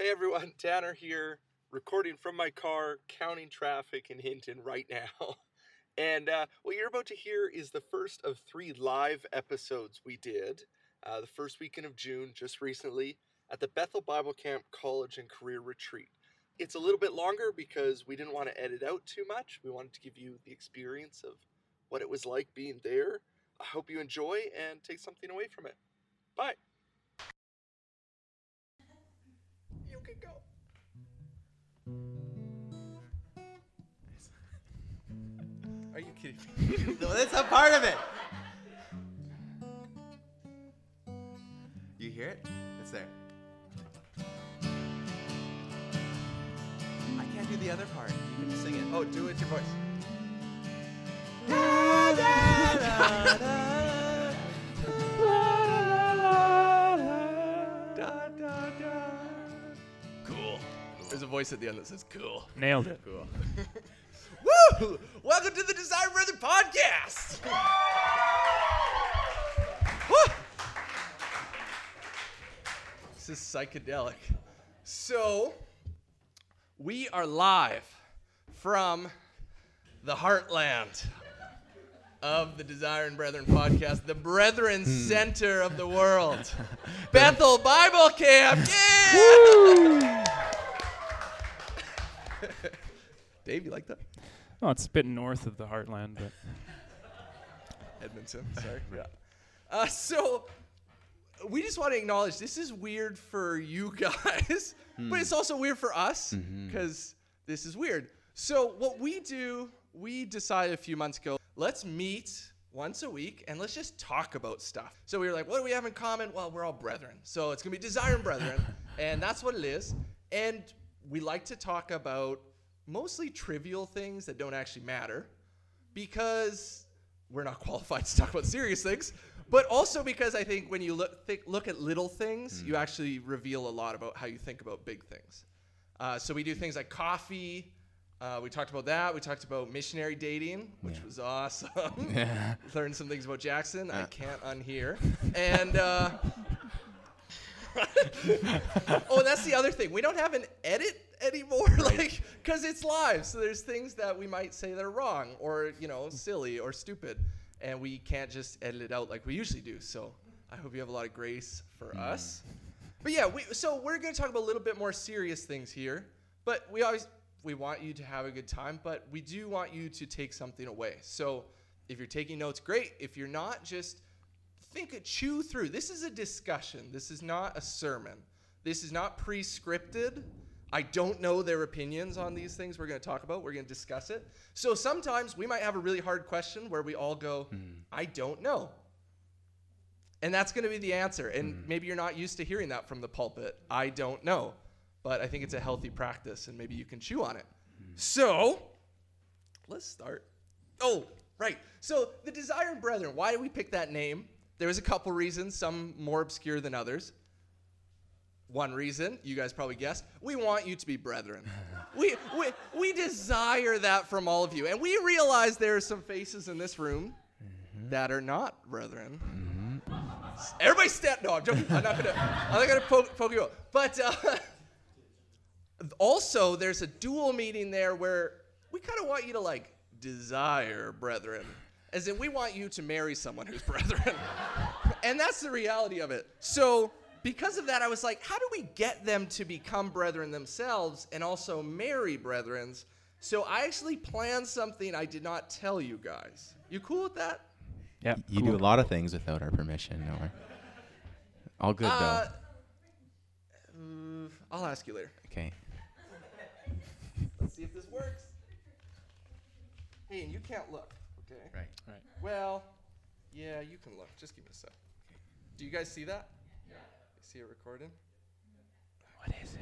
Hey everyone, Tanner here, recording from my car, counting traffic in Hinton right now. And uh, what you're about to hear is the first of three live episodes we did uh, the first weekend of June, just recently, at the Bethel Bible Camp College and Career Retreat. It's a little bit longer because we didn't want to edit out too much. We wanted to give you the experience of what it was like being there. I hope you enjoy and take something away from it. Bye. You can go. Are you kidding me? No, that's a part of it. You hear it? It's there. I can't do the other part. You can sing it. Oh, do it with your voice. Cool. There's a voice at the end that says cool. Nailed it. Cool. Woo! Welcome to the Desire Brethren podcast. Woo! This is psychedelic. So, we are live from the heartland of the Desire and Brethren podcast, the Brethren hmm. Center of the world, Bethel Bible Camp. Yeah! Dave, you like that? Oh, it's a bit north of the heartland, but Edmonton. Sorry. yeah. Uh, so we just want to acknowledge this is weird for you guys, but it's also weird for us because this is weird. So what we do, we decided a few months ago, let's meet once a week and let's just talk about stuff. So we were like, what do we have in common? Well, we're all brethren. So it's gonna be desire and brethren, and that's what it is. And we like to talk about mostly trivial things that don't actually matter because we're not qualified to talk about serious things, but also because I think when you look think, look at little things, you actually reveal a lot about how you think about big things. Uh, so we do things like coffee. Uh, we talked about that. We talked about missionary dating, which Yeah. was awesome. Yeah. Learned some things about Jackson I can't unhear. And uh, oh, that's the other thing. We don't have an edit anymore, like because it's live. So there's things that we might say that are wrong, or you know, silly or stupid, and we can't just edit it out like we usually do. So I hope you have a lot of grace for mm. us. But yeah, we, so we're going to talk about a little bit more serious things here. But we always we want you to have a good time, but we do want you to take something away. So if you're taking notes, great. If you're not, just think chew through. This is a discussion. This is not a sermon. This is not pre-scripted. I don't know their opinions on these things we're going to talk about. We're going to discuss it. So sometimes we might have a really hard question where we all go, hmm. I don't know. And that's going to be the answer. And hmm. maybe you're not used to hearing that from the pulpit. I don't know. But I think it's a healthy practice and maybe you can chew on it. Hmm. So, let's start. Oh, right. So, the Desire Brethren, why did we pick that name? There was a couple reasons, some more obscure than others. One reason, you guys probably guessed, we want you to be brethren. we, we, we desire that from all of you. And we realize there are some faces in this room that are not brethren. Everybody stand. No, I'm joking. I'm not gonna. I'm not gonna poke, poke you out. But uh, also, there's a dual meeting there where we kind of want you to like desire brethren, as in we want you to marry someone who's brethren, and that's the reality of it. So. Because of that, I was like, how do we get them to become brethren themselves and also marry brethrens? So I actually planned something I did not tell you guys. You cool with that? yeah. You do a lot of things without our permission, or all good Uh, though. uh, I'll ask you later. Okay. Let's see if this works. Hey, and you can't look, okay? Right. Right. Well, yeah, you can look. Just give me a sec. Do you guys see that? Yeah. See it recording? What is it?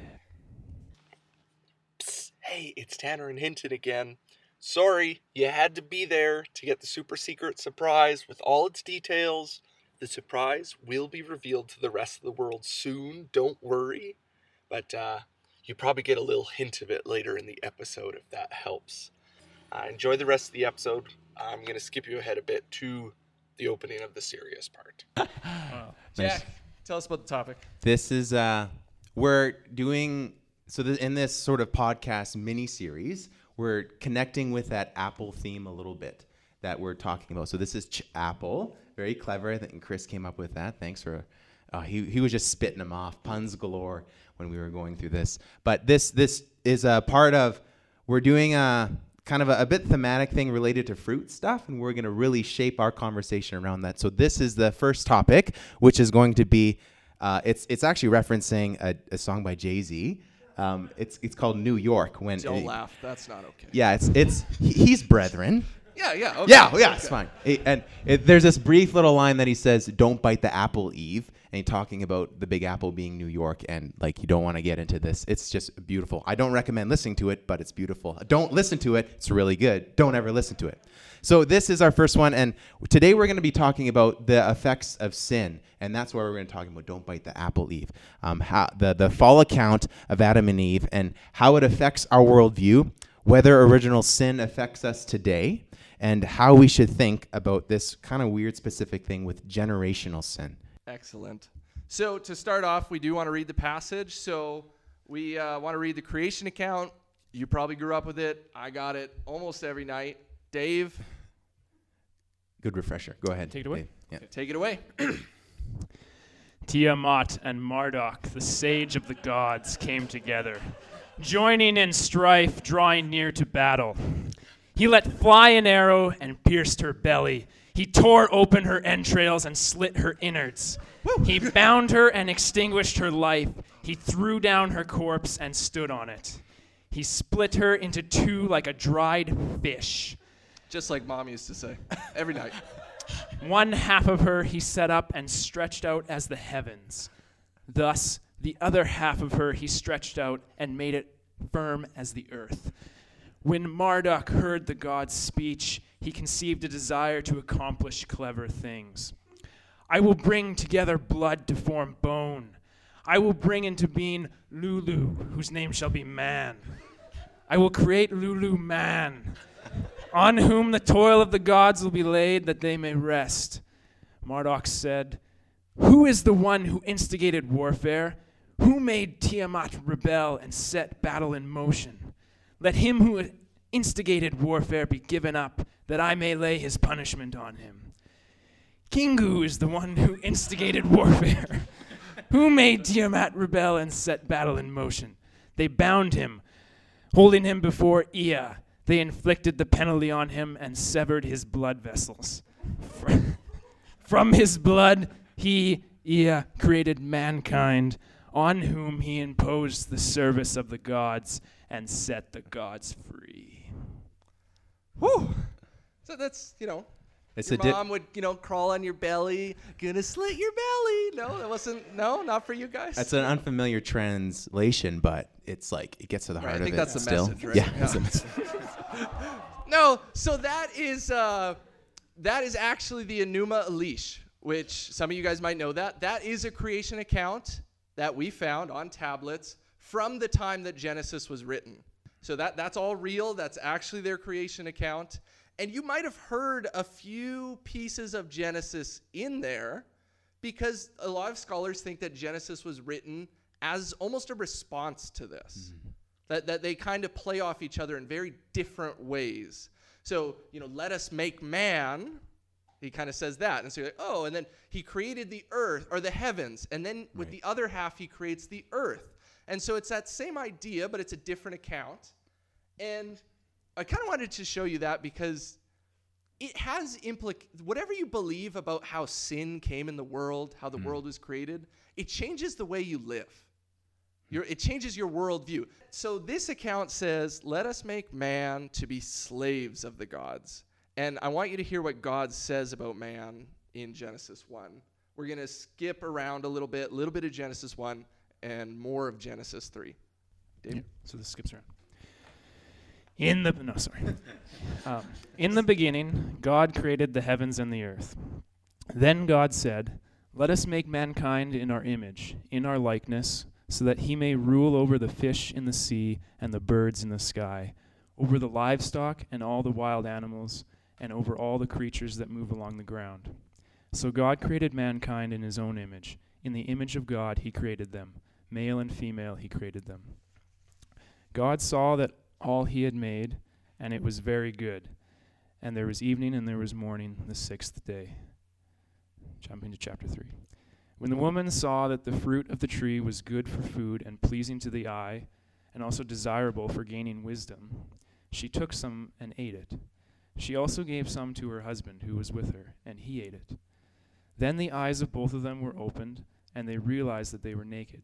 Psst, hey, it's Tanner and Hinton again. Sorry, you had to be there to get the super secret surprise with all its details. The surprise will be revealed to the rest of the world soon, don't worry. But uh, you probably get a little hint of it later in the episode if that helps. Uh, enjoy the rest of the episode. I'm going to skip you ahead a bit to the opening of the serious part. Wow. Jack, tell us about the topic. This is uh, we're doing so th- in this sort of podcast mini series, we're connecting with that Apple theme a little bit that we're talking about. So this is Ch- Apple, very clever. I think Chris came up with that. Thanks for. Uh, he he was just spitting them off, puns galore when we were going through this. But this this is a part of we're doing a kind of a, a bit thematic thing related to fruit stuff, and we're going to really shape our conversation around that. So this is the first topic, which is going to be uh, it's it's actually referencing a, a song by Jay Z. Um, it's it's called New York. When Don't it- laugh. That's not okay. Yeah, it's it's he- he's brethren. Yeah, yeah. Okay. Yeah, yeah, it's fine. It- and it, there's this brief little line that he says, "Don't bite the apple, Eve," and talking about the Big Apple being New York, and like you don't want to get into this. It's just beautiful. I don't recommend listening to it, but it's beautiful. Don't listen to it. It's really good. Don't ever listen to it. So this is our first one, and today we're going to be talking about the effects of sin, and that's why we're going to talk about "Don't bite the apple, Eve." Um, how the the fall account of Adam and Eve, and how it affects our worldview, whether original sin affects us today and how we should think about this kind of weird specific thing with generational sin. Excellent. So to start off, we do want to read the passage. So we uh, want to read the creation account. You probably grew up with it. I got it almost every night. Dave, Good refresher. Go ahead. Take it away. Dave. Yeah. take it away. Tiamat and Marduk, the sage of the gods, came together, joining in strife, drawing near to battle. He let fly an arrow and pierced her belly. He tore open her entrails and slit her innards. He bound her and extinguished her life. He threw down her corpse and stood on it. He split her into two like a dried fish. Just like mom used to say every night. One half of her he set up and stretched out as the heavens. Thus, the other half of her he stretched out and made it firm as the earth. When Marduk heard the god's speech, he conceived a desire to accomplish clever things. I will bring together blood to form bone. I will bring into being Lulu, whose name shall be man. I will create Lulu man on whom the toil of the gods will be laid that they may rest. Marduk said, Who is the one who instigated warfare? Who made Tiamat rebel and set battle in motion? Let him who instigated warfare be given up, that I may lay his punishment on him. Kingu is the one who instigated warfare. who made Tiamat rebel and set battle in motion? They bound him, holding him before Ea. They inflicted the penalty on him and severed his blood vessels. From his blood, he, Ea, created mankind, on whom he imposed the service of the gods and set the gods free. Whew. So that's, you know, It's your a di- mom would, you know, crawl on your belly, gonna slit your belly. No, that wasn't, no, not for you guys. That's an unfamiliar translation, but it's like it gets to the heart Right, I heart think of that's it the still. message, right? Yeah. Yeah. it's a message. No, so that is uh, that is actually the Enuma Elish, which some of you guys might know that. That is a creation account that we found on tablets from the time that Genesis was written. So that that's all real. That's actually their creation account. And you might have heard a few pieces of Genesis in there because a lot of scholars think that Genesis was written as almost a response to this mm-hmm. that, that they kind of play off each other in very different ways. So, you know, let us make man. He kind of says that. And so you're like, oh, and then he created the earth or the heavens. And then with the other half, he creates the earth. And so it's that same idea, but it's a different account. And I kind of wanted to show you that because it has implic whatever you believe about how sin came in the world, how the hmm. world was created, it changes the way you live. Your, it changes your worldview. So this account says, "Let us make man to be slaves of the gods." And I want you to hear what God says about man in Genesis one. We're gonna skip around a little bit, a little bit of Genesis one, and more of Genesis three. Dave? So this skips around. In the no, sorry. um, in the beginning, God created the heavens and the earth. Then God said, "Let us make mankind in our image, in our likeness, so that he may rule over the fish in the sea and the birds in the sky, over the livestock and all the wild animals, and over all the creatures that move along the ground." So God created mankind in his own image. In the image of God, he created them. Male and female, he created them. God saw that all he had made, and it was very good. And there was evening and there was morning, the sixth day. Jumping to chapter 3. When the woman saw that the fruit of the tree was good for food and pleasing to the eye, and also desirable for gaining wisdom, she took some and ate it. She also gave some to her husband who was with her, and he ate it. Then the eyes of both of them were opened, and they realized that they were naked.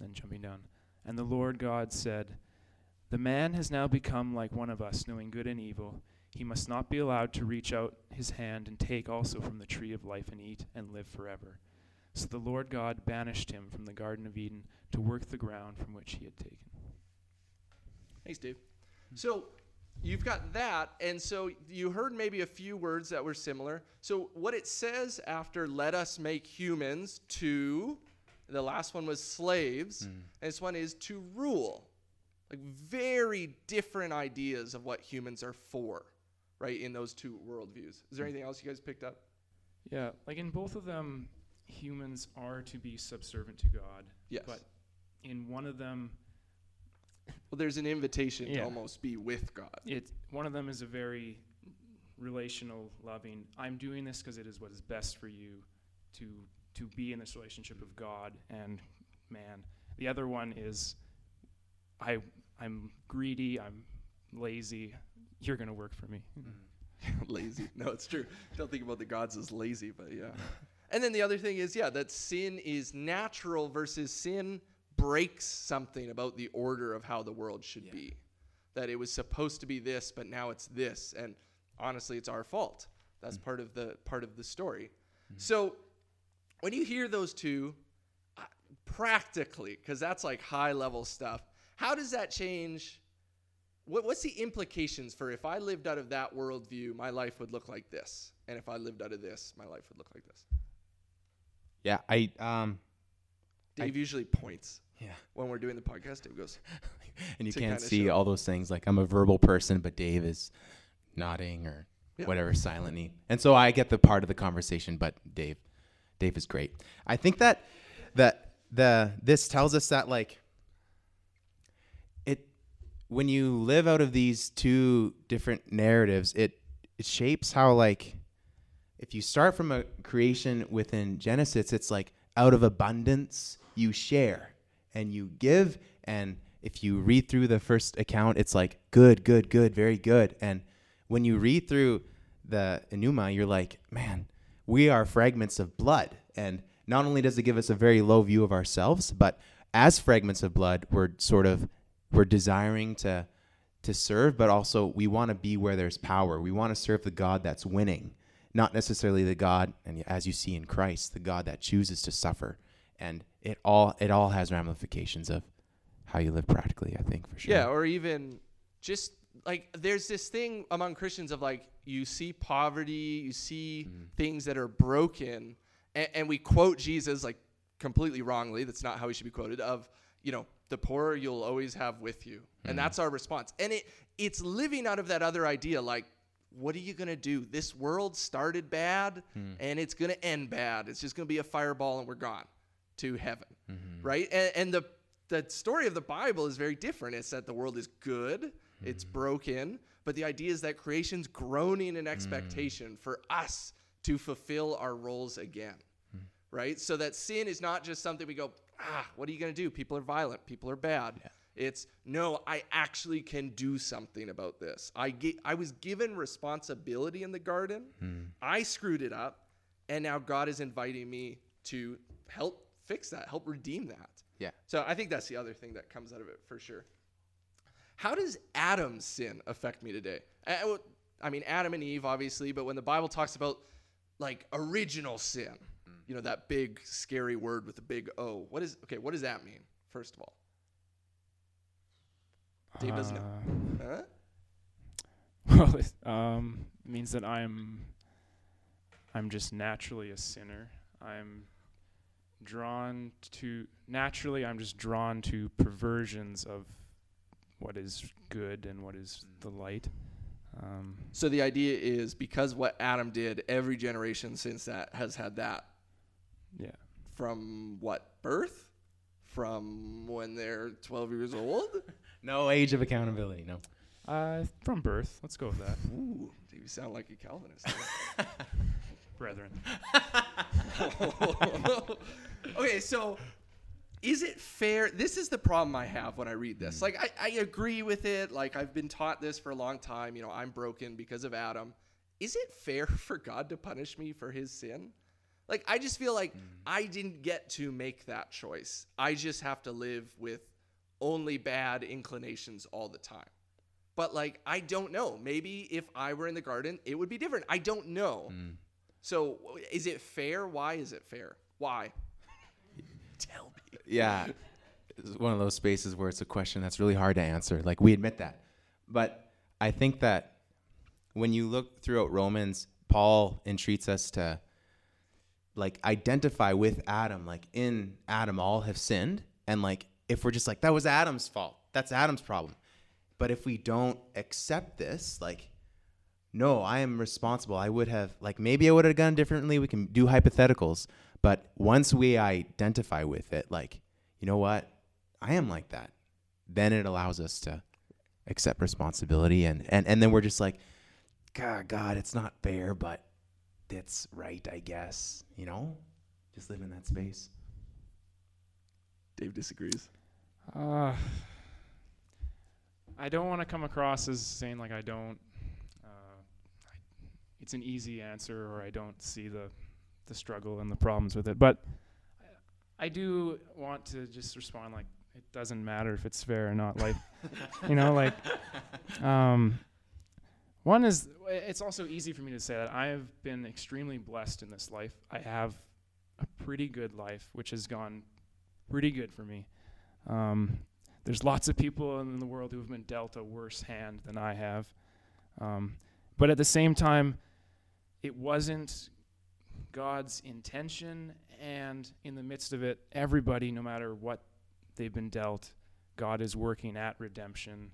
Then jumping down. And the Lord God said, The man has now become like one of us, knowing good and evil. He must not be allowed to reach out his hand and take also from the tree of life and eat and live forever. So the Lord God banished him from the Garden of Eden to work the ground from which he had taken. Thanks, Dave. Hmm. So you've got that, and so you heard maybe a few words that were similar. So what it says after "let us make humans" to the last one was slaves, hmm. and this one is to rule. Like very different ideas of what humans are for, right? In those two worldviews. Is there hmm. anything else you guys picked up? Yeah, like in both of them, humans are to be subservient to God. Yes. But in one of them, Well, there's an invitation to almost be with God. it one of them is a very relational, loving. I'm doing this because it is what is best for you to to be in this relationship of God and man. The other one is I I'm greedy. I'm lazy. You're gonna work for me. Hmm. lazy. No, it's true. Don't think about the gods as lazy, but yeah. And then the other thing is, yeah, that sin is natural versus sin breaks something about the order of how the world should Yeah. be. That it was supposed to be this, but now it's this, and honestly, it's our fault. That's hmm. part of the part of the story. Hmm. So, when you hear those two, uh, practically, because that's like high level stuff, how does that change? What, what's the implications for if I lived out of that worldview, my life would look like this, and if I lived out of this, my life would look like this? Yeah, I um Dave usually points yeah. when we're doing the podcast. Dave goes, and you can't see show. all those things like I'm a verbal person, but Dave is nodding or Yeah. whatever silently. And so I get the part of the conversation, but Dave Dave is great. I think that that the this tells us that like it when you live out of these two different narratives, it it shapes how like if you start from a creation within Genesis, it's like out of abundance you share and you give. And if you read through the first account, it's like good, good, good, very good. And when you read through the Enuma, you're like, man, we are fragments of blood. And not only does it give us a very low view of ourselves, but as fragments of blood, we're sort of we're desiring to to serve, but also we want to be where there's power. We want to serve the God that's winning, not necessarily the God, and as you see in Christ, the God that chooses to suffer. And it all it all has ramifications of how you live practically. I think for sure. yeah, or even just like there's this thing among Christians of like you see poverty, you see mm-hmm. things that are broken, and, and we quote Jesus like completely wrongly. That's not how he should be quoted. Of you know the poor you'll always have with you, and mm-hmm. that's our response. And it it's living out of that other idea like. What are you gonna do? This world started bad, hmm. and it's gonna end bad. It's just gonna be a fireball, and we're gone to heaven, mm-hmm. right? And, and the the story of the Bible is very different. It's that the world is good, it's mm. broken, but the idea is that creation's groaning in mm. expectation for us to fulfill our roles again, hmm. right? So that sin is not just something we go, ah, what are you going to do? People are violent, people are bad. It's no, I actually can do something about this. I get, I was given responsibility in the garden. Hmm. I screwed it up, and now God is inviting me to help fix that, help redeem that. Yeah. So I think that's the other thing that comes out of it for sure. How does Adam's sin affect me today? I, I mean, Adam and Eve, obviously, but when the Bible talks about like original sin, you know that big scary word with a big O. What is okay? What does that mean? First of all, Dave doesn't know. Uh, huh? Well, it um, means that I'm I'm just naturally a sinner. I'm drawn to naturally I'm just drawn to perversions of what is good and what is the light. Um, So the idea is because what Adam did, every generation since that has had that yeah. from what birth, from when they're 12 years old. No age of accountability. No. Uh, from birth. Let's go with that, Ooh, you sound like a Calvinist. brethren. okay, so is it fair? This is the problem I have when I read this. Mm. Like, I, I agree with it. Like, I've been taught this for a long time. You know, I'm broken because of Adam. Is it fair for God to punish me for his sin? Like, I just feel like mm. I didn't get to make that choice. I just have to live with only bad inclinations all the time. But, like, I don't know. Maybe if I were in the garden, it would be different. I don't know. Mm. So, is it fair? Why is it fair? Why? Tell me. Yeah, it's one of those spaces where it's a question that's really hard to answer. Like we admit that, but I think that when you look throughout Romans, Paul entreats us to like identify with Adam. Like in Adam, all have sinned, and like if we're just like that was Adam's fault, that's Adam's problem. But if we don't accept this, like no, I am responsible. I would have like maybe I would have done differently. We can do hypotheticals, but once we identify with it, like you know what, I am like that. Then it allows us to accept responsibility, and and and then we're just like, God, God, it's not fair, but it's right, I guess. You know, just live in that space. Dave disagrees. Uh, I don't want to come across as saying like I don't. Uh, I, it's an easy answer, or I don't see the the struggle and the problems with it. But I do want to just respond like it doesn't matter if it's fair or not. Like you know, like um, one is it's also easy for me to say that I have been extremely blessed in this life. I have a pretty good life, which has gone pretty good for me. Um, there's lots of people in the world who have been dealt a worse hand than I have. Um, but at the same time, it wasn't God's intention. And in the midst of it, everybody, no matter what they've been dealt, God is working at redemption.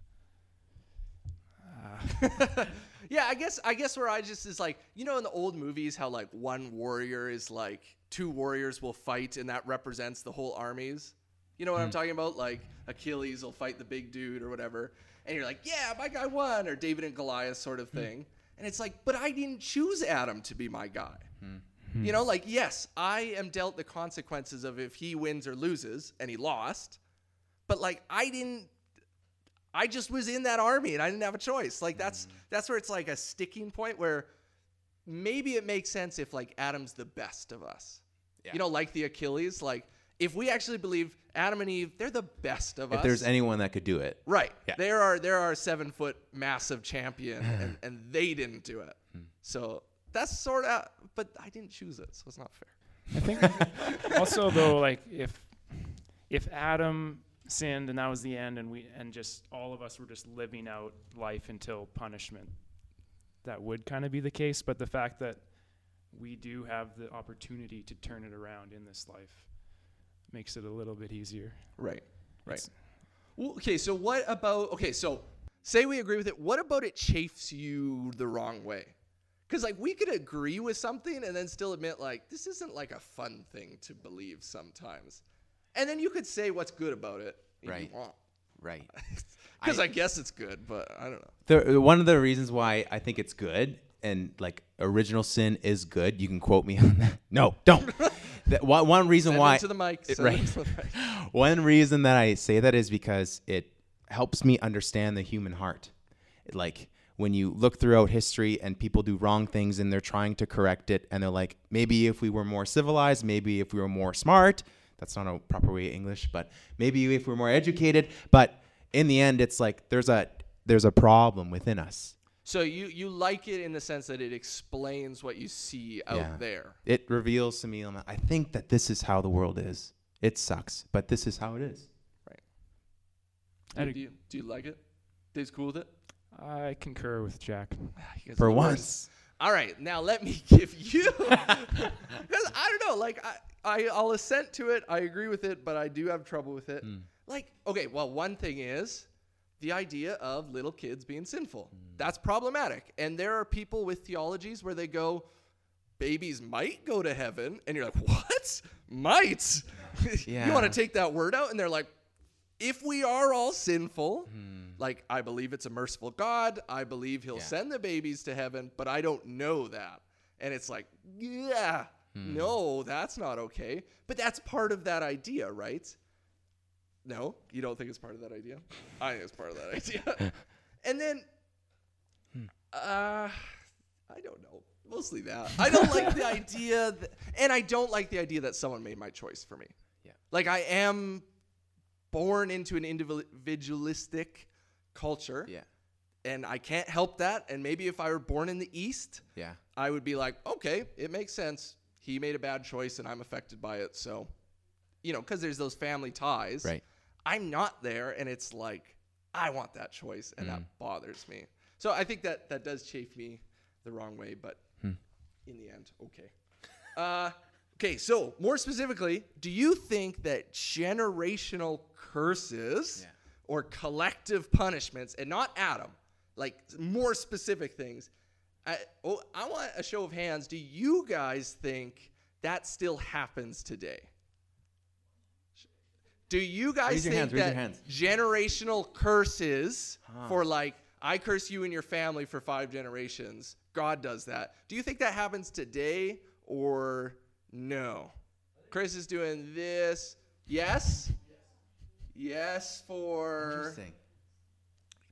Uh, yeah, I guess I guess where I just is like, you know in the old movies how like one warrior is like two warriors will fight and that represents the whole armies. You know what I'm hmm. talking about? Like Achilles will fight the big dude or whatever. And you're like, "Yeah, my guy won," or David and Goliath sort of hmm. thing. And it's like, "But I didn't choose Adam to be my guy." Hmm. You know, like, yes, I am dealt the consequences of if he wins or loses, and he lost. But like, I didn't. I just was in that army, and I didn't have a choice. Like, that's that's where it's like a sticking point where maybe it makes sense if like Adam's the best of us. You know, like the Achilles. Like, if we actually believe Adam and Eve, they're the best of If us. there's anyone that could do it, Right. Yeah. There are there are seven foot massive champion and, and they didn't do it. Hmm. So that's sort of but I didn't choose it, so it's not fair. I think also though, like if if Adam sinned and that was the end, and we and just all of us were just living out life until punishment, that would kind of be the case. But the fact that we do have the opportunity to turn it around in this life makes it a little bit easier. Right. Right. It's- Well, okay, so what about okay, so say we agree with it. What about it chafes you the wrong way? Cuz like we could agree with something and then still admit like this isn't like a fun thing to believe sometimes. And then you could say what's good about it if Right. you want. right? Cuz I- I guess it's good, but I don't know. the one of the reasons why I think it's good and like original sin is good. You can quote me on that. No, don't. that, one, one reason Send why to the mic. it- right. the mic. one reason that I say that is because it helps me understand the human heart. Like when you look throughout history and people do wrong things and they're trying to correct it and they're like maybe if we were more civilized, maybe if we were more smart, that's not a proper way of English, but maybe if we're more educated, but in the end it's like there's a there's a problem within us. So you you like it in the sense that it explains what you see out Yeah. there. It reveals to me. I'm like, I think that this is how the world is. It sucks, but this is how it is. I'd do, you, do you like it? Dave's cool with it? I concur with Jack. You For the worst. once. All right, now let me give you. Because I don't know, like I, I, I'll assent to it. I agree with it, but I do have trouble with it. Hmm. Like, okay, well, one thing is the idea of little kids being sinful. Hmm. That's problematic, and there are people with theologies where they go, babies might go to heaven, and you're like, what? Might? Yeah. you want to take that word out? And they're like, if we are all sinful, Hmm. like I believe it's a merciful God, I believe He'll Yeah. send the babies to heaven, but I don't know that. And it's like, yeah, Hmm. no, that's not okay. But that's part of that idea, right? No, you don't think it's part of that idea? I think it's part of that idea. and then, Hmm. uh, I don't know. Mostly that. I don't like the idea, that, and I don't like the idea that someone made my choice for me. Yeah. Like I am born into an individualistic culture, Yeah. and I can't help that. And maybe if I were born in the East, Yeah. I would be like, okay, it makes sense. He made a bad choice, and I'm affected by it. So, you know, because there's those family ties. Right. I'm not there, and it's like I want that choice, and that bothers me. So I think that that does chafe me the wrong way, but in the end, okay. Uh, okay, so more specifically, do you think that generational curses Yeah. or collective punishments, and not Adam, like more specific things? I, oh, I want a show of hands. Do you guys think that still happens today? Do you guys think hands, that generational curses for like I curse you and your family for five generations. God does that. Do you think that happens today or no? Chris is doing this. Yes. Yes for Interesting.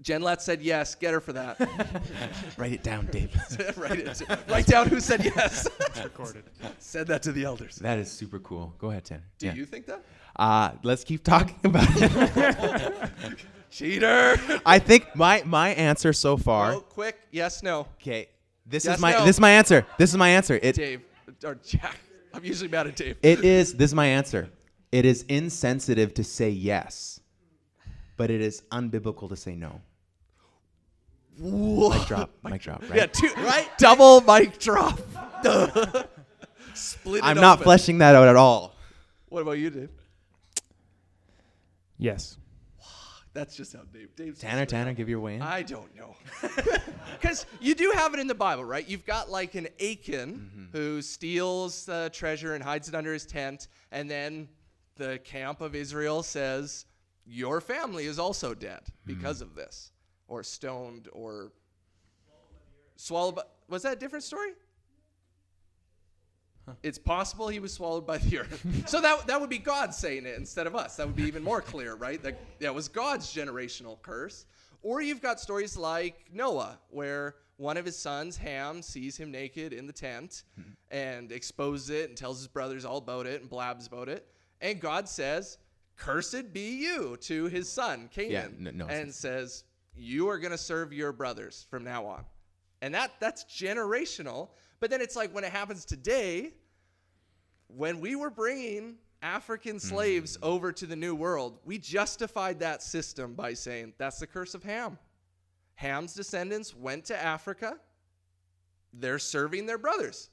Jen Lett said yes. Get her for that. Write it down, Dave. write it. Write down who said yes. Recorded. said that to the elders. that is super cool. Go ahead, Tanner. Do yeah. you think that? Uh, let's keep talking about it. Cheater. I think my my answer so far. Oh, quick. Yes, no. Okay, this Yes, is my no. this is my answer. This is my answer. It Dave or Jack. I'm usually mad at Dave. it is this is my answer. It is insensitive to say yes, but it is unbiblical to say no. Mic drop. Mic drop. Right. Yeah, two, right? Double mic drop. Split it I'm not open. fleshing that out at all. What about you, Dave? Yes. That's just how Dave. Dave's Tanner, Tanner, up. give your way in. I don't know. Because you do have it in the Bible, right? You've got like an Achan Mm-hmm. who steals the treasure and hides it under his tent, and then the camp of Israel says, Your family is also dead because Mm-hmm. of this, or stoned, or swallowed by. Was that a different story? It's possible he was swallowed by the earth. so that that would be God saying it instead of us. That would be even more clear, right? That that was God's generational curse. Or you've got stories like Noah, where one of his sons, Ham, sees him naked in the tent and exposes it and tells his brothers all about it and blabs about it. And God says, Cursed be you to his son, Canaan. no- no, and says, You are going to serve your brothers from now on. And that that's generational. But then it's like when it happens today, when we were bringing African hmm. slaves over to the New World, we justified that system by saying that's the curse of Ham. Ham's descendants went to Africa. They're serving their brothers.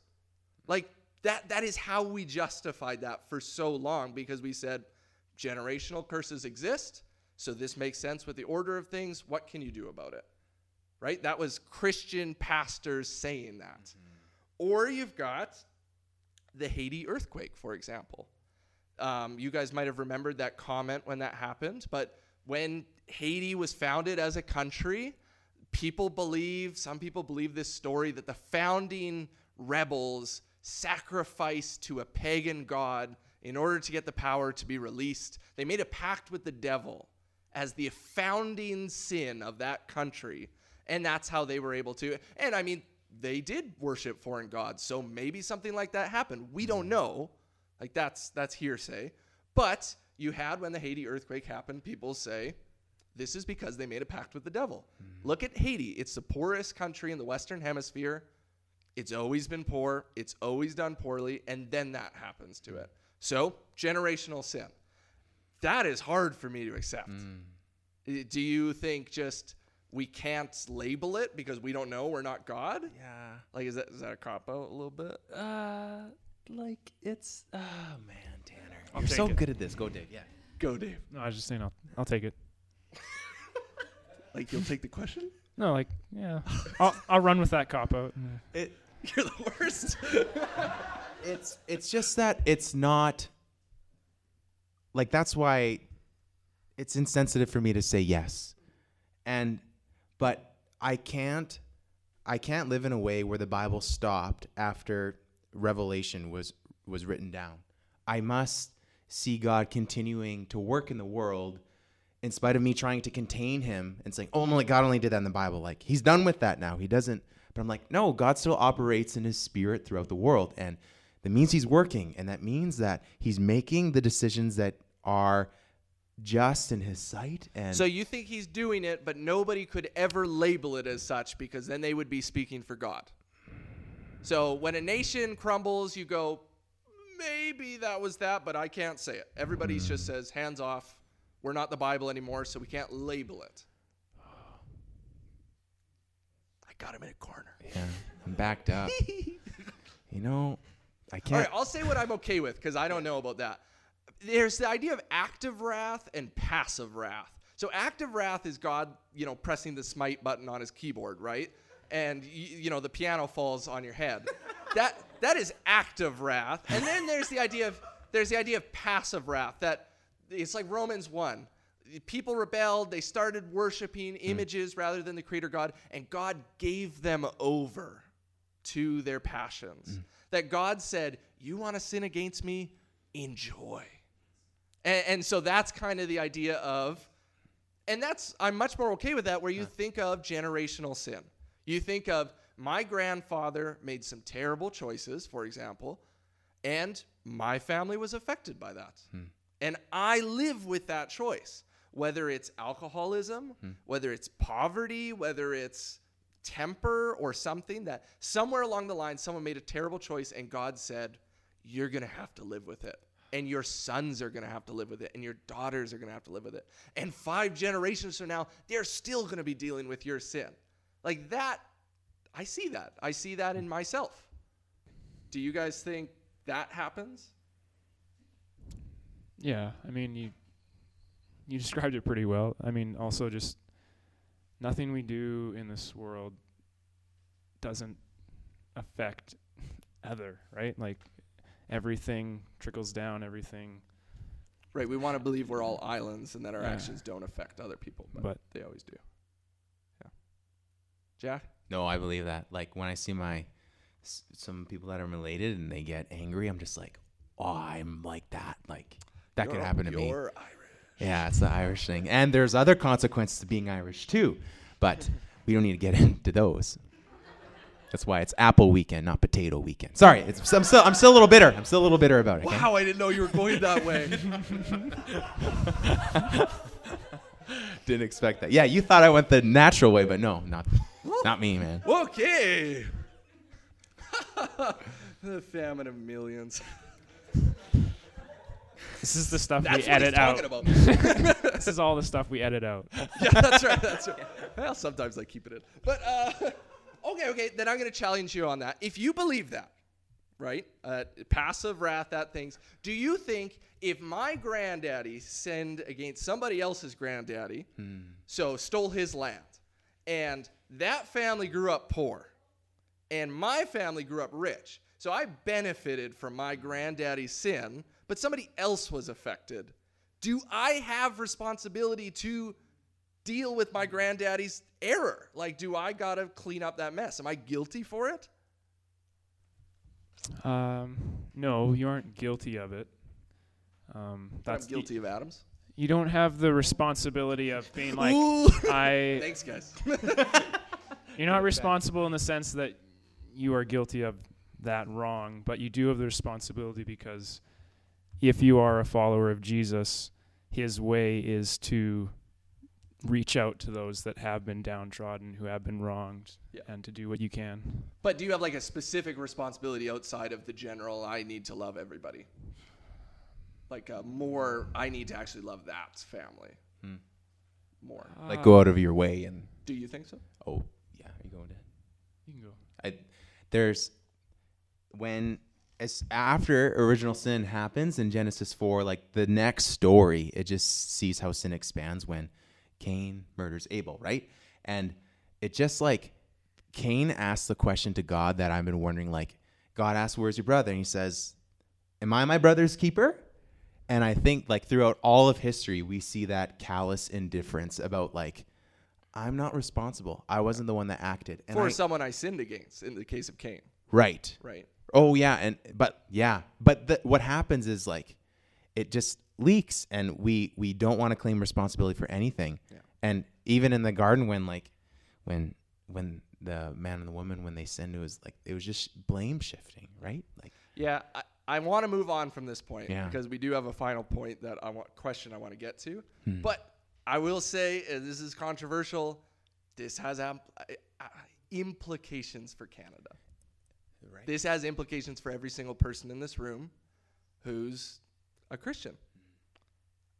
Like that that is how we justified that for so long because we said generational curses exist, so this makes sense with the order of things. What can you do about it? Right? That was Christian pastors saying that. Mm-hmm. Or you've got the Haiti earthquake, for example. Um, you guys might have remembered that comment when that happened, but when Haiti was founded as a country, people believe, some people believe this story that the founding rebels sacrificed to a pagan god in order to get the power to be released. They made a pact with the devil as the founding sin of that country, and that's how they were able to. And I mean, they did worship foreign gods, so maybe something like that happened. We don't mm. know. Like that's that's hearsay. But you had when the Haiti earthquake happened, people say This is because they made a pact with the devil. Mm. Look at Haiti. It's the poorest country in the Western Hemisphere. It's always been poor, it's always done poorly, and then that happens to it. So, generational sin. That is hard for me to accept. Mm. I- Do you think just we can't label it because we don't know we're not God? Yeah. Like, is that is that a cop out a little bit? Uh, like it's oh man, Tanner, I'll you're so it. good at this. Go, Dave. Yeah. Go, Dave. No, I was just saying I'll, I'll take it. Like, you'll take the question? No, like yeah, I'll I'll run with that cop out. It You're the worst. it's it's just that it's not like that's why it's insensitive for me to say yes and but i can't i can't live in a way where the bible stopped after revelation was was written down. I must see god continuing to work in the world in spite of me trying to contain him and saying oh my god only did that in the bible. Like he's done with that now. He doesn't but i'm like no god still operates in his spirit throughout the world. And that means he's working. And that means that he's making the decisions that are just in his sight and so you think he's doing it, but nobody could ever label it as such because then they would be speaking for God. So when a nation crumbles, you go, maybe that was that, but I can't say it. Everybody hmm. just says, hands off. We're not the Bible anymore, so we can't label it. I got him in a corner. yeah i'm backed up you know i can't All right, I'll say what I'm okay with because I don't know about that. There's the idea of active wrath and passive wrath. So active wrath is God, you know, pressing the smite button on his keyboard, right? And you, you know the piano falls on your head. that that is active wrath. And then there's the idea of there's the idea of passive wrath that it's like Romans 1. People rebelled, they started worshiping hmm. images rather than the creator God, and God gave them over to their passions. Hmm. That God said, You want to sin against me? Enjoy. And, and so that's kind of the idea of, and that's, I'm much more okay with that, where you think of generational sin. You think of, my grandfather made some terrible choices, for example, and my family was affected by that. Hmm. And I live with that choice, whether it's alcoholism, hmm. whether it's poverty, whether it's temper or something that somewhere along the line someone made a terrible choice and God said, You're going to have to live with it. And your sons are going to have to live with it. And your daughters are going to have to live with it. And five generations from now, they're still going to be dealing with your sin. Like that, I see that. I see that in myself. Do you guys think that happens? Yeah, I mean you you described it pretty well. I mean also just nothing we do in this world doesn't affect other, right? Like everything trickles down, everything Right. We want to believe we're all islands and that our Yeah. actions don't affect other people, but, But- they always do. Yeah. Jack? No, I believe that. Like when I see my s- some people that are related and they get angry, I'm just like, oh, I'm like that. Like that could You're- happen to me. You're Irish. Yeah, it's the Irish thing, and there's other consequences to being Irish too, but we don't need to get into those. That's why it's Apple Weekend, not Potato Weekend. Sorry, it's, I'm still I'm still a little bitter. I'm still a little bitter about it. okay? Wow, I didn't know you were going that way. Didn't expect that. Yeah, you thought I went the natural way, but no, not not me, man. okay. the famine of millions. This is the stuff That's we what he's edit out. talking about. This is all the stuff we edit out. yeah, that's right. That's right. Well, sometimes I keep it in. But uh, okay, okay. Then I'm going to challenge you on that. If you believe that, right? Uh, passive wrath at things. Do you think if my granddaddy sinned against somebody else's granddaddy, so stole his land, and that family grew up poor, and my family grew up rich, so I benefited from my granddaddy's sin, but somebody else was affected. Do I have responsibility to deal with my granddaddy's error? Like, do I gotta clean up that mess? Am I guilty for it? Um, no, you aren't guilty of it. Um, that's I'm guilty of Adams. You don't have the responsibility of being like. I. Thanks, guys. You're not responsible in the sense that you are guilty of that wrong, but you do have the responsibility because if you are a follower of Jesus, his way is to reach out to those that have been downtrodden, who have been wronged, Yeah. and to do what you can. But do you have like a specific responsibility outside of the general? I need to love everybody. Like uh, more, I need to actually love that family. hmm. More. Like go out of your way and Do you think so? oh yeah, are you going to? You can go. I, there's when as after original sin happens in Genesis 4 like the next story it just sees how sin expands when Cain murders Abel right? And it just like Cain asks the question to God that I've been wondering like God asks where's your brother? And he says am I my brother's keeper? And I think like throughout all of history we see that callous indifference about like I'm not responsible. I wasn't the one that acted. And For I- someone I sinned against in the case of Cain, right. Right? Oh yeah, and but yeah, but the, what happens is like it just leaks, and we we don't want to claim responsibility for anything. Yeah. And even in the garden, when like when when the man and the woman when they sinned, it was like it was just blame shifting, right? Like Yeah, I, I want to move on from this point Yeah. because we do have a final point that I want question I want to get to. Hmm. But I will say uh, this is controversial. This has am- uh, uh, implications for Canada. right. This has implications for every single person in this room who's a Christian.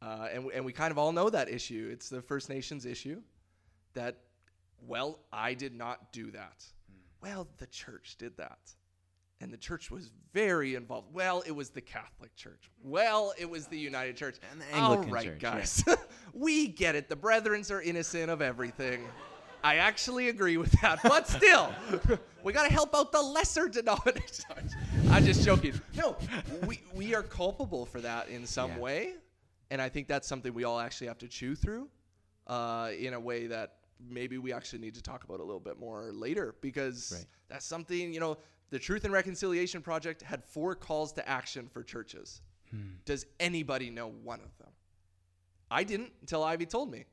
Uh, and, and we kind of all know that issue. It's the First Nations issue that, well, I did not do that. Well, the church did that. And the church was very involved. Well, it was the Catholic Church. Well, it was the United Church. And the Anglican all right, Church, yeah. guys. we get it. The brethrens are innocent of everything. I actually agree with that. But still, we got to help out the lesser denominations. I'm just joking. No, we, we are culpable for that in some Yeah. way. And I think that's something we all actually have to chew through uh, in a way that maybe we actually need to talk about a little bit more later because Right. that's something, you know, the Truth and Reconciliation Project had four calls to action for churches. Does anybody know one of them? I didn't until Ivy told me.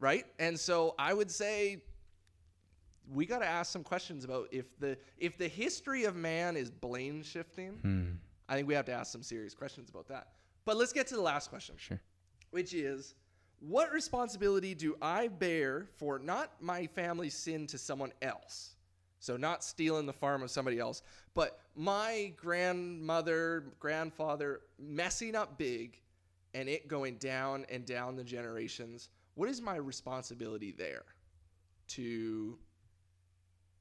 Right? And so I would say we got to ask some questions about if the if the history of man is blame shifting. Hmm. I think we have to ask some serious questions about that. But let's get to the last question Sure. which is what responsibility do I bear for not my family's sin to someone else? So, not stealing the farm of somebody else, but my grandmother, grandfather messing up big and it going down and down the generations. What is my responsibility there? To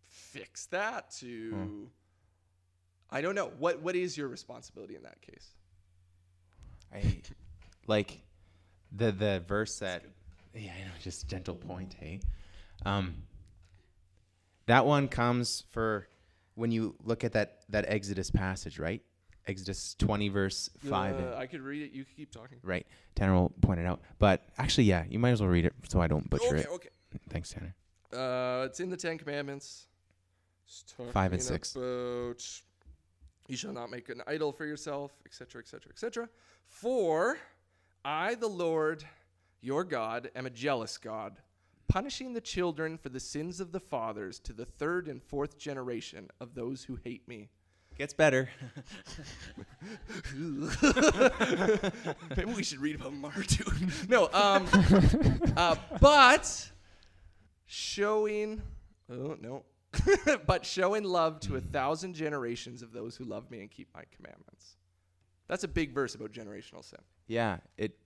fix that? To. Hmm. I don't know. What What is your responsibility in that case? I like the the verse that yeah, I know, just gentle point, hey. Um that one comes for when you look at that that Exodus passage, right? Exodus 20 verse 5 Uh, I could read it. You could keep talking. right. Tanner will point it out. But actually, yeah, you might as well read it so I don't butcher Okay, it. okay. Thanks, Tanner. Uh, it's in the Ten Commandments. It's Five and six. About you shall not make an idol for yourself, etc., etc., etc. For I, the Lord, your God, am a jealous God, punishing the children for the sins of the fathers to the third and fourth generation of those who hate me. Gets better. Maybe we should read about Marduk. no, um, uh, but showing, oh no, but showing love to a thousand generations of those who love me and keep my commandments. That's a big verse about generational sin. yeah, it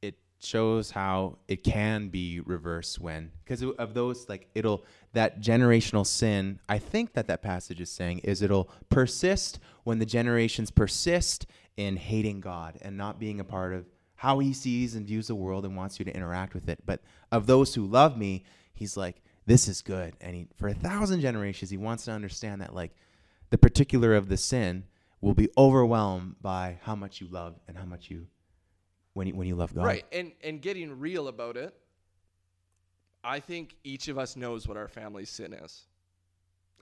it shows how it can be reversed when because of those like it'll that generational sin. I think that that passage is saying is it'll persist when the generations persist in hating God and not being a part of how He sees and views the world and wants you to interact with it. But of those who love me, He's like this is good, and he for a thousand generations He wants to understand that like the particular of the sin will be overwhelmed by how much you love and how much you when you when you love God. Right, and and getting real about it, I think each of us knows what our family's sin is.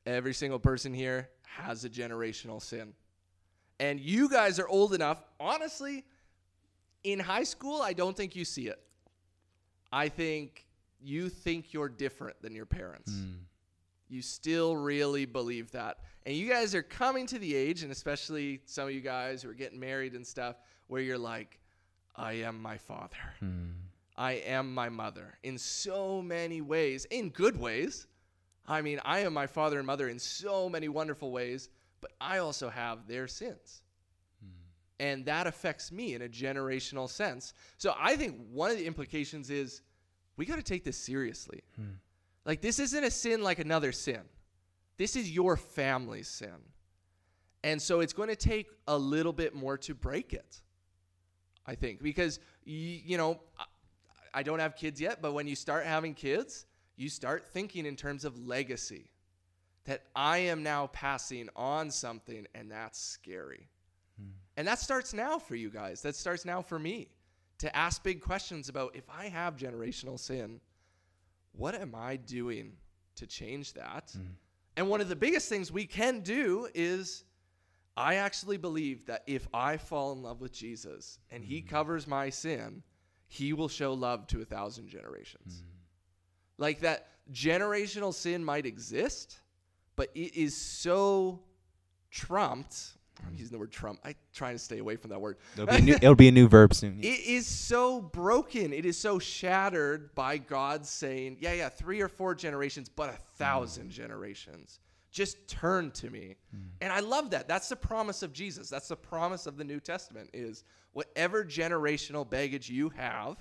Every single person here has a generational sin. And you guys are old enough, honestly, in high school, I don't think you see it. I think you think you're different than your parents. Hmm. You still really believe that. And you guys are coming to the age, and especially some of you guys who are getting married and stuff, where you're like, I am my father. Hmm. I am my mother in so many ways, in good ways. I mean, I am my father and mother in so many wonderful ways, but I also have their sins. Hmm. And that affects me in a generational sense. So I think one of the implications is we got to take this seriously. Hmm. Like, this isn't a sin like another sin, this is your family's sin. And so it's going to take a little bit more to break it, I think, because, y- you know, I- I don't have kids yet, but when you start having kids, you start thinking in terms of legacy that I am now passing on something, and that's scary. Hmm. And that starts now for you guys. That starts now for me to ask big questions about if I have generational sin, what am I doing to change that? Mm. And one of the biggest things we can do is I actually believe that if I fall in love with Jesus and he mm. covers my sin, he will show love to a thousand generations. Mm. Like that generational sin might exist, but it is so trumped. I'm using the word trump. I try to stay away from that word. It'll be a new, it'll be a new verb soon. It is so broken. It is so shattered by God saying, yeah, yeah, three or four generations, but a thousand mm. generations. Just turn to me. Mm. And I love that. That's the promise of Jesus. That's the promise of the New Testament is whatever generational baggage you have,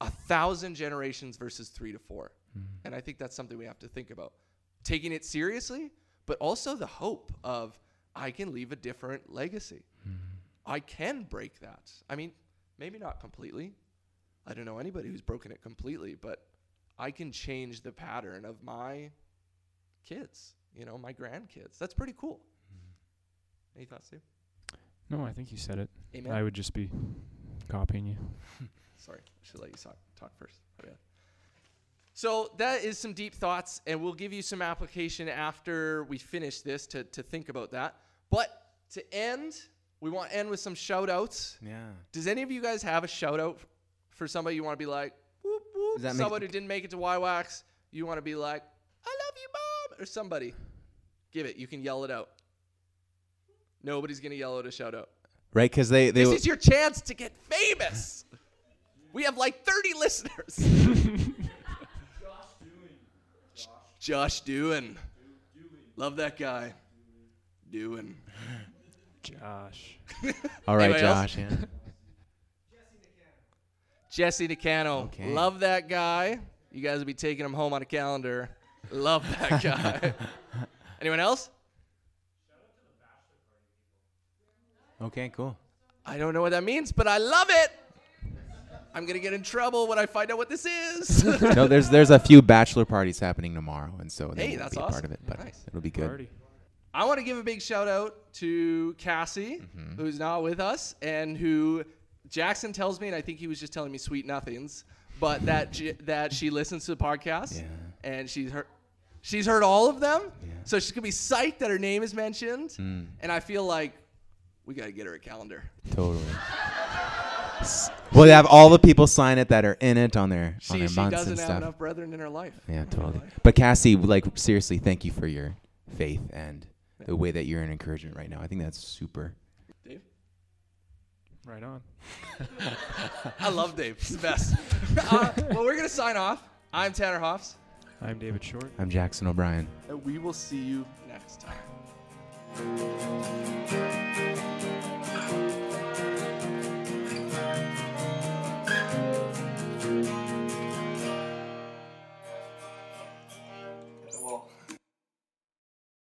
a thousand generations versus three to 4 mm. And I think that's something we have to think about. Taking it seriously, but also the hope of I can leave a different legacy. Hmm. I can break that. I mean, maybe not completely. I don't know anybody who's broken it completely, but I can change the pattern of my kids, you know, my grandkids. That's pretty cool. Hmm. Any thoughts, Steve? No, I think you said it. Amen. I would just be copying you. Sorry, I should let you talk, talk first. So that is some deep thoughts, and we'll give you some application after we finish this to, to think about that. But to end, we want to end with some shout outs. yeah. Does any of you guys have a shout out for somebody you want to be like, whoop, whoop, Does that make- somebody who didn't make it to YWAX? You want to be like, I love you, mom, or somebody. Give it. You can yell it out. Nobody's going to yell out a shout out. Right? Because they they This w- is your chance to get famous. We have like 30 listeners. Josh Dewin. Love that guy. Dewin. Josh. all right, Anybody? Josh. Yeah. Jesse Decano. Okay. Love that guy. You guys will be taking him home on a calendar. Love that guy. Anyone else? okay, cool. I don't know what that means, but I love it. I'm gonna get in trouble when I find out what this is. no, there's there's a few bachelor parties happening tomorrow, and so they Hey, won't that's be a part of it, but Nice. it'll be good. Party. I want to give a big shout out to Cassie, Mm-hmm. who's not with us, and who Jackson tells me, and I think he was just telling me sweet nothings, but that j- that she listens to the podcast, Yeah. and she's heard she's heard all of them, Yeah. so she's gonna be psyched that her name is mentioned, Mm, and I feel like we gotta get her a calendar. totally. Well, they have all the people sign it that are in it on their on She their she months doesn't and have stuff. enough brethren in her life. Yeah, totally. But Cassie, like seriously, thank you for your faith and the way that you're an encouragement right now. I think that's super. Dave, Right on. I love Dave. He's the best. uh, well, we're gonna sign off. I'm Tanner Hoffs, I'm David Short. I'm Jackson O'Brien. and we will see you next time.